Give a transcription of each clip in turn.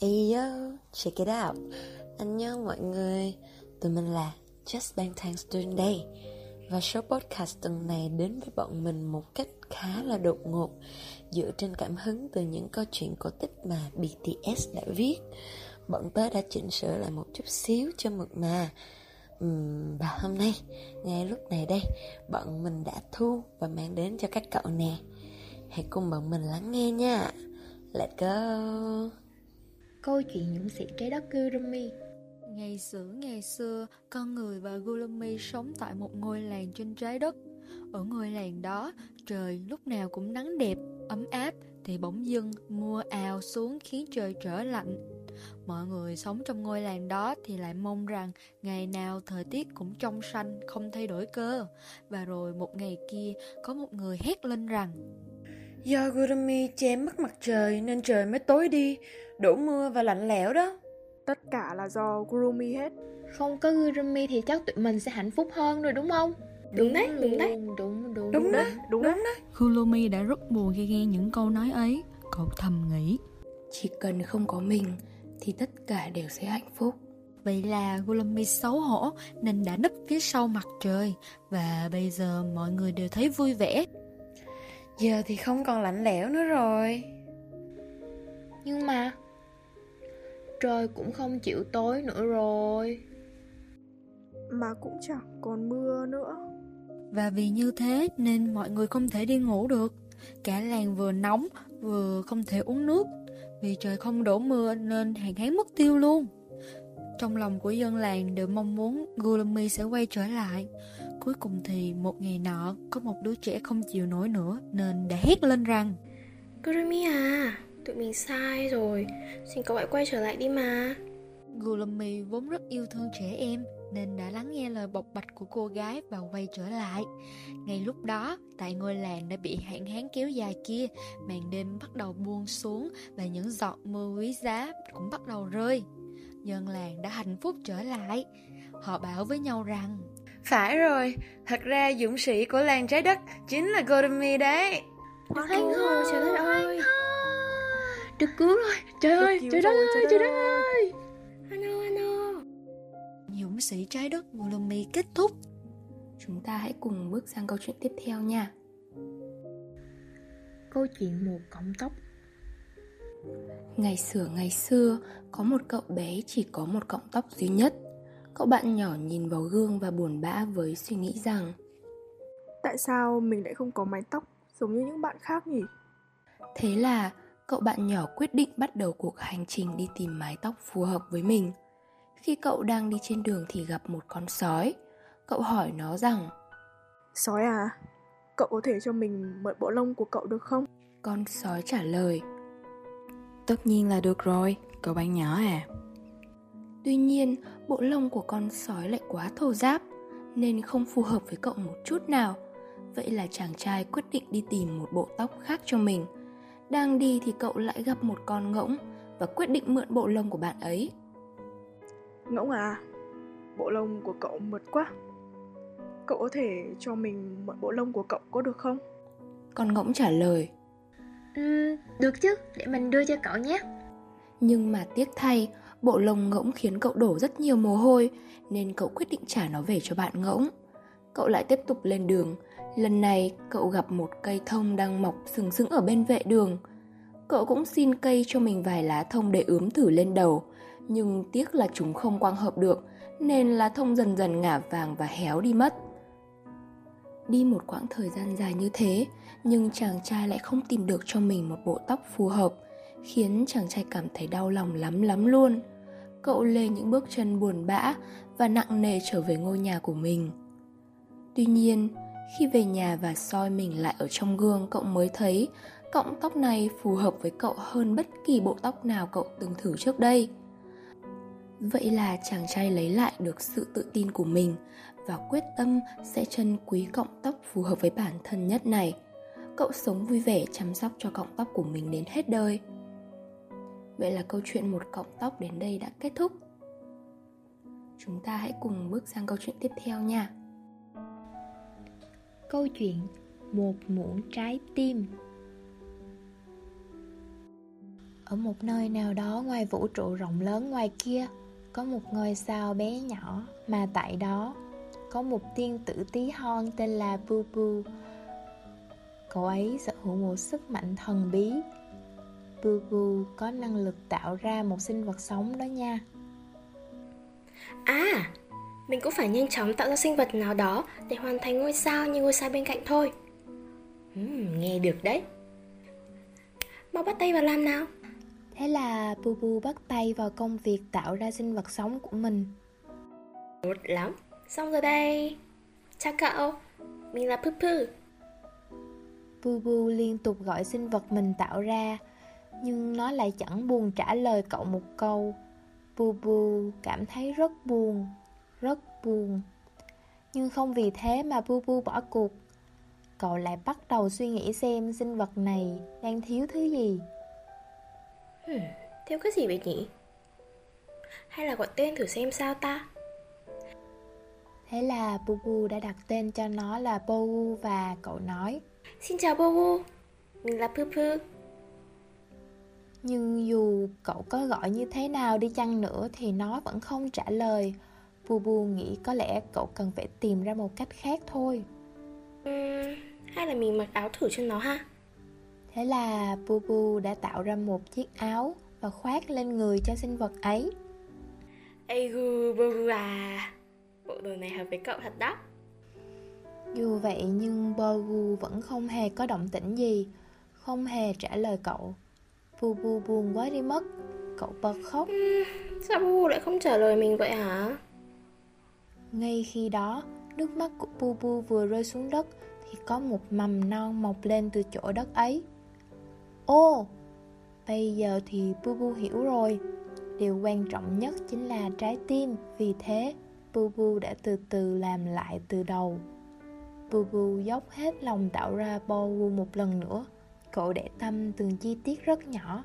Ayo, check it out. Anh nhớ mọi người Tụi mình là Just Bang Thang Student đây Và số podcast tuần này đến với bọn mình một cách khá là đột ngột Dựa trên cảm hứng từ những câu chuyện cổ tích mà BTS đã viết. Bọn tớ đã chỉnh sửa lại một chút xíu cho mực mà. Uhm, Và hôm nay, ngay lúc này đây Bọn mình đã thu và mang đến cho các cậu nè. Hãy cùng bọn mình lắng nghe nha. Let's go. Câu chuyện dũng sĩ trái đất Gurumi Ngày xưa ngày xưa, con người và Gurumi sống tại một ngôi làng trên trái đất. Ở ngôi làng đó, trời lúc nào cũng nắng đẹp, ấm áp, thì bỗng dưng mưa ào xuống khiến trời trở lạnh. Mọi người sống trong ngôi làng đó thì lại mong rằng ngày nào thời tiết cũng trong xanh, không thay đổi cơ. Và rồi một ngày kia, có một người hét lên rằng Do Gurumi che mất mặt trời nên trời mới tối đi, đổ mưa và lạnh lẽo đó. Tất cả là do Gurumi hết Không có Gurumi thì chắc tụi mình sẽ hạnh phúc hơn rồi đúng không? Đúng đấy, đúng đấy. luôn, Đúng, đúng, Đúng đó, Đúng đúng đấy đó. Gurumi đã rất buồn khi nghe những câu nói ấy. Cậu thầm nghĩ. Chỉ cần không có mình thì tất cả đều sẽ hạnh phúc. Vậy là Gurumi xấu hổ nên đã nấp phía sau mặt trời và bây giờ mọi người đều thấy vui vẻ. Giờ thì không còn lạnh lẽo nữa rồi. Nhưng mà Trời cũng không chịu tối nữa rồi Mà cũng chẳng còn mưa nữa Và vì như thế nên mọi người không thể đi ngủ được. Cả làng vừa nóng vừa không thể uống nước. Vì trời không đổ mưa nên hạn hán mất tiêu luôn. Trong lòng của dân làng đều mong muốn Gurumi sẽ quay trở lại. Cuối cùng thì một ngày nọ có một đứa trẻ không chịu nổi nữa nên đã hét lên rằng Gurumi à, tụi mình sai rồi, xin cậu hãy quay trở lại đi mà. Gurumi vốn rất yêu thương trẻ em nên đã lắng nghe lời bộc bạch của cô gái và quay trở lại. Ngay lúc đó, tại ngôi làng đã bị hạn hán kéo dài kia, màn đêm bắt đầu buông xuống và những giọt mưa quý giá cũng bắt đầu rơi. Dân làng đã hạnh phúc trở lại. Họ bảo với nhau rằng Phải rồi, thật ra dũng sĩ của làng trái đất chính là Gurumi đấy. Hay ho, trời đất ơi. Được cứu rồi Trời ơi, trời đất ơi, trời đất ơi Ano, ano. Dũng sĩ trái đất Gurumi kết thúc. Chúng ta hãy cùng bước sang câu chuyện tiếp theo nha. Câu chuyện một cọng tóc Ngày xưa ngày xưa, có một cậu bé chỉ có một cọng tóc duy nhất. Cậu bạn nhỏ nhìn vào gương và buồn bã với suy nghĩ rằng Tại sao mình lại không có mái tóc giống như những bạn khác nhỉ? Thế là cậu bạn nhỏ quyết định bắt đầu cuộc hành trình đi tìm mái tóc phù hợp với mình. Khi cậu đang đi trên đường thì gặp một con sói. Cậu hỏi nó rằng Sói à, cậu có thể cho mình mượn bộ lông của cậu được không? Con sói trả lời Tất nhiên là được rồi, cậu bạn nhỏ à. Tuy nhiên, bộ lông của con sói lại quá thô ráp nên không phù hợp với cậu một chút nào. Vậy là chàng trai quyết định đi tìm một bộ tóc khác cho mình. Đang đi thì cậu lại gặp một con ngỗng và quyết định mượn bộ lông của bạn ấy. Ngỗng à, bộ lông của cậu mượt quá Cậu có thể cho mình mượn bộ lông của cậu có được không? Con ngỗng trả lời, Ừm, được chứ, để mình đưa cho cậu nhé nhưng mà tiếc thay, bộ lông ngỗng khiến cậu đổ rất nhiều mồ hôi nên cậu quyết định trả nó về cho bạn ngỗng. Cậu lại tiếp tục lên đường. Lần này cậu gặp một cây thông đang mọc sừng sững ở bên vệ đường. Cậu cũng xin cây cho mình vài lá thông để ướm thử lên đầu, nhưng tiếc là chúng không quang hợp được nên lá thông dần dần ngả vàng và héo đi mất. Đi một quãng thời gian dài như thế, nhưng chàng trai lại không tìm được cho mình một bộ tóc phù hợp, khiến chàng trai cảm thấy đau lòng lắm lắm luôn. Cậu lê những bước chân buồn bã và nặng nề trở về ngôi nhà của mình. Tuy nhiên, khi về nhà và soi mình lại ở trong gương, cậu mới thấy cọng tóc này phù hợp với cậu hơn bất kỳ bộ tóc nào cậu từng thử trước đây. Vậy là chàng trai lấy lại được sự tự tin của mình và quyết tâm sẽ trân quý cọng tóc phù hợp với bản thân nhất này. Cậu sống vui vẻ chăm sóc cho cọng tóc của mình đến hết đời. Vậy là câu chuyện một cọng tóc đến đây đã kết thúc. Chúng ta hãy cùng bước sang câu chuyện tiếp theo nha. Câu chuyện một muỗng trái tim Ở một nơi nào đó ngoài vũ trụ rộng lớn ngoài kia Có một ngôi sao bé nhỏ Mà tại đó Có một tiên tử tí hon tên là Bu Bu Cậu ấy sở hữu một sức mạnh thần bí Bu Bu có năng lực tạo ra một sinh vật sống đó nha À, mình cũng phải nhanh chóng tạo ra sinh vật nào đó để hoàn thành ngôi sao như ngôi sao bên cạnh thôi. Uhm, nghe được đấy. Mau bắt tay vào làm nào. Thế là Bu Bu bắt tay vào công việc tạo ra sinh vật sống của mình Tốt lắm. Xong rồi đây. Chào cậu. Mình là Pư Pư. Bu Bu liên tục gọi sinh vật mình tạo ra Nhưng nó lại chẳng buồn trả lời cậu một câu Bu Bu cảm thấy rất buồn Rất buồn Nhưng không vì thế mà Bu Bu bỏ cuộc Cậu lại bắt đầu suy nghĩ xem sinh vật này đang thiếu thứ gì Hmm, thiếu cái gì vậy nhỉ? Hay là gọi tên thử xem sao ta? Thế là Bu Bu đã đặt tên cho nó là Bogu và cậu nói Xin chào Bogu. Mình là Pư Pư. Nhưng dù cậu có gọi như thế nào đi chăng nữa thì nó vẫn không trả lời. Bu Bu nghĩ có lẽ cậu cần phải tìm ra một cách khác thôi. Uhm, hay là mình mặc áo thử cho nó ha? Thế là Bu Bu đã tạo ra một chiếc áo và khoác lên người cho sinh vật ấy. Ây gu Bogu à. Bộ đồ này hợp với cậu thật đó. Dù vậy nhưng Bogu vẫn không hề có động tĩnh gì, không hề trả lời cậu. Bu Bu buồn quá đi mất, cậu bật khóc. Sao Bogu lại không trả lời mình vậy hả? Ngay khi đó, nước mắt của Bu Bu vừa rơi xuống đất thì có một mầm non mọc lên từ chỗ đất ấy. Ô, bây giờ thì Bu Bu hiểu rồi. Điều quan trọng nhất chính là trái tim, vì thế Bu Bu đã từ từ làm lại từ đầu. Bu Bu dốc hết lòng tạo ra Bogu một lần nữa. Cậu để tâm từng chi tiết rất nhỏ.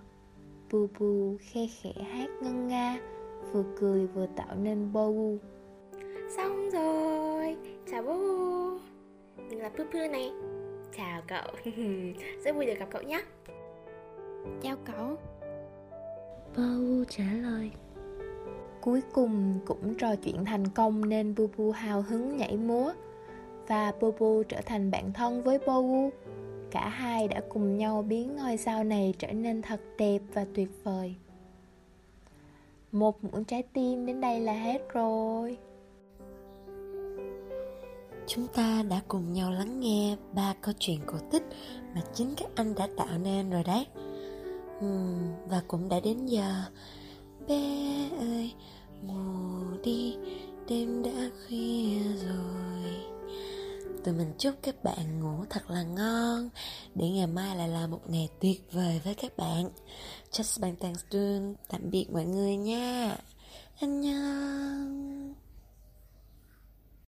Bu Bu khe khẽ hát ngân nga, vừa cười vừa tạo nên Bogu. Xong rồi. Chào Bogu. Mình là Pư Pư này. Chào cậu. Rất vui được gặp cậu nhé. Chào cậu Bogu trả lời Cuối cùng cũng trò chuyện thành công nên Bu Bu hào hứng nhảy múa và Bu Bu trở thành bạn thân với Bogu. Cả hai đã cùng nhau biến ngôi sao này trở nên thật đẹp và tuyệt vời. Một muỗng trái tim đến đây là hết rồi. Chúng ta đã cùng nhau lắng nghe ba câu chuyện cổ tích mà chính các anh đã tạo nên rồi đấy. Uhm, và cũng đã đến giờ. Bé ơi, ngủ đi, đêm đã khuya. Tụi mình chúc các bạn ngủ thật là ngon. Để ngày mai lại là một ngày tuyệt vời với các bạn. Just Bang Thanks Tạm biệt mọi người nha. Anh nhân.